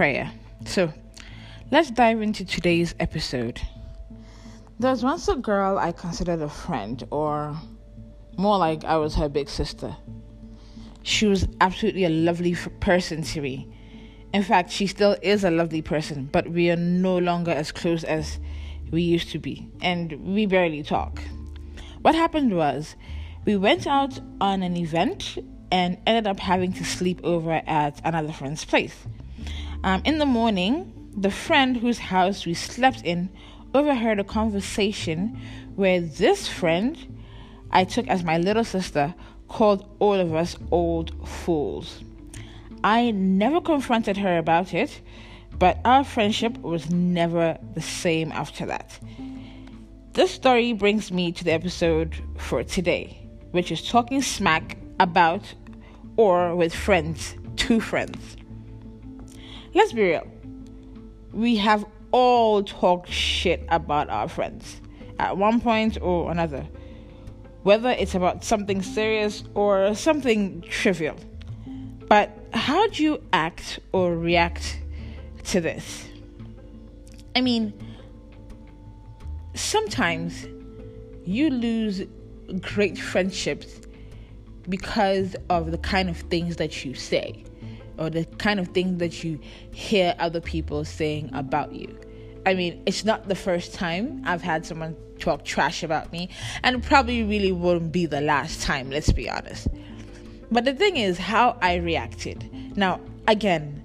prayer. So, let's dive into today's episode. There was once a girl I considered a friend, or more like I was her big sister. She was absolutely a lovely person to me. In fact, she still is a lovely person, but we are no longer as close as we used to be, and we barely talk. What happened was, we went out on an event and ended up having to sleep over at another friend's place. Um, in the morning, the friend whose house we slept in overheard a conversation where this friend I took as my little sister called all of us old fools. I never confronted her about it, but our friendship was never the same after that. This story brings me to the episode for today, which is talking smack about or with friends, two friends. Let's be real. We have all talked shit about our friends at one point or another, whether it's about something serious or something trivial. But how do you act or react to this? I mean, sometimes you lose great friendships because of the kind of things that you say or the kind of things that you hear other people saying about you. I mean, it's not the first time I've had someone talk trash about me, and probably really won't be the last time, let's be honest. But the thing is, how I reacted. Now, again,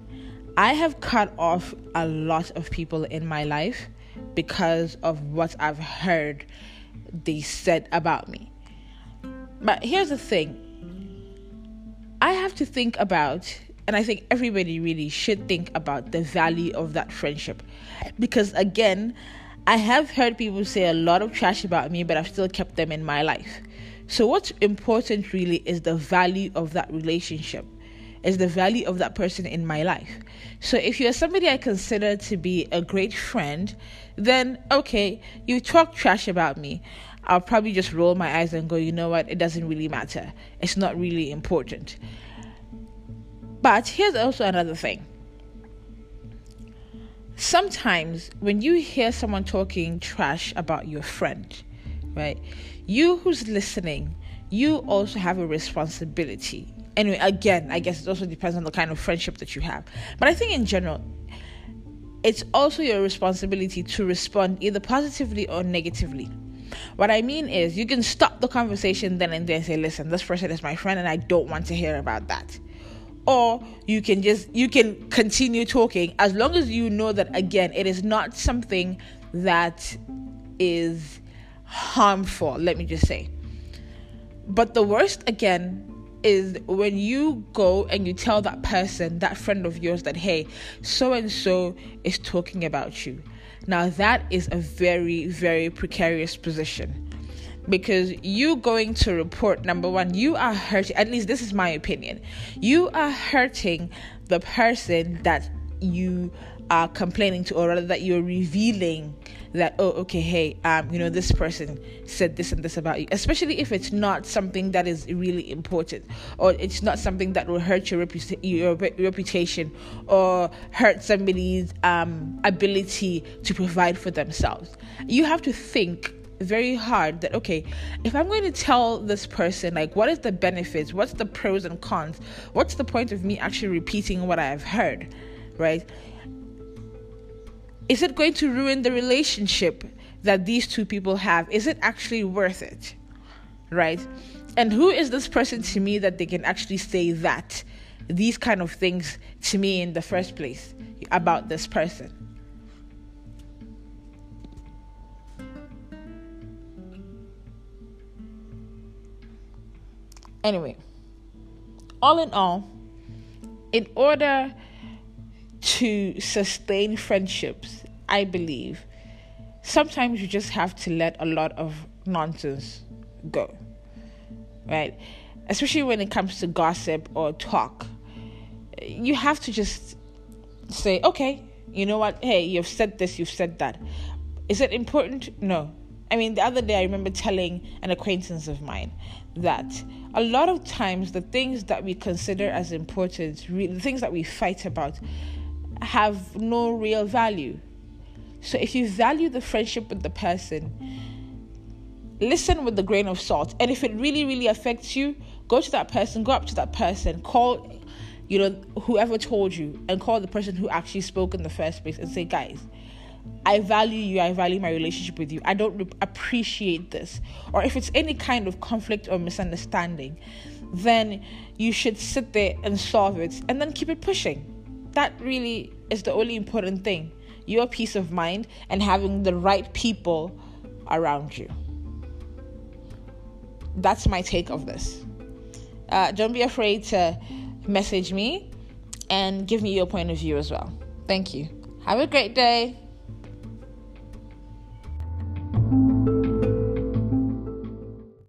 I have cut off a lot of people in my life because of what I've heard they said about me. But here's the thing I have to think about, and I think everybody really should think about the value of that friendship. Because again, I have heard people say a lot of trash about me, but I've still kept them in my life. So, what's important really is the value of that relationship, is the value of that person in my life. So, if you're somebody I consider to be a great friend, then okay, you talk trash about me. I'll probably just roll my eyes and go, you know what, it doesn't really matter. It's not really important. But here's also another thing. Sometimes when you hear someone talking trash about your friend, right, you who's listening, you also have a responsibility. Anyway, again, I guess it also depends on the kind of friendship that you have. But I think in general, it's also your responsibility to respond either positively or negatively. What I mean is, you can stop the conversation then and there and say, listen, this person is my friend and I don't want to hear about that. Or you can just, you can continue talking as long as you know that, again, it is not something that is harmful, let me just say. But the worst, again, is when you go and you tell that person, that friend of yours, that hey, so and so is talking about you. Now, that is a very, very precarious position because you going to report number one, you are hurting, at least this is my opinion, you are hurting the person that you are complaining to, or rather, that you're revealing that oh okay hey um you know this person said this and this about you especially if it's not something that is really important or it's not something that will hurt your, your reputation or hurt somebody's um ability to provide for themselves. You have to think very hard that okay if i'm going to tell this person like what is the benefits what's the pros and cons what's the point of me actually repeating what i've heard right is it going to ruin the relationship that these two people have? Is it actually worth it? Right? And who is this person to me that they can actually say that, these kind of things to me in the first place about this person? Anyway, all in all, in order to sustain friendships, I believe, sometimes you just have to let a lot of nonsense go. Right? Especially when it comes to gossip or talk. You have to just say, okay, you know what? Hey, you've said this, you've said that. Is it important? No. I mean, the other day I remember telling an acquaintance of mine that a lot of times the things that we consider as important, the things that we fight about, have no real value. So if you value the friendship with the person, listen with the grain of salt. And if it really, really affects you, go to that person, go up to that person, call, you know, whoever told you, and call the person who actually spoke in the first place and say, guys, I value you, I value my relationship with you. I don't re- appreciate this. Or if it's any kind of conflict or misunderstanding, then you should sit there and solve it and then keep it pushing. That really is the only important thing your peace of mind and having the right people around you. That's my take of this. Uh, don't be afraid to message me and give me your point of view as well. Thank you. Have a great day.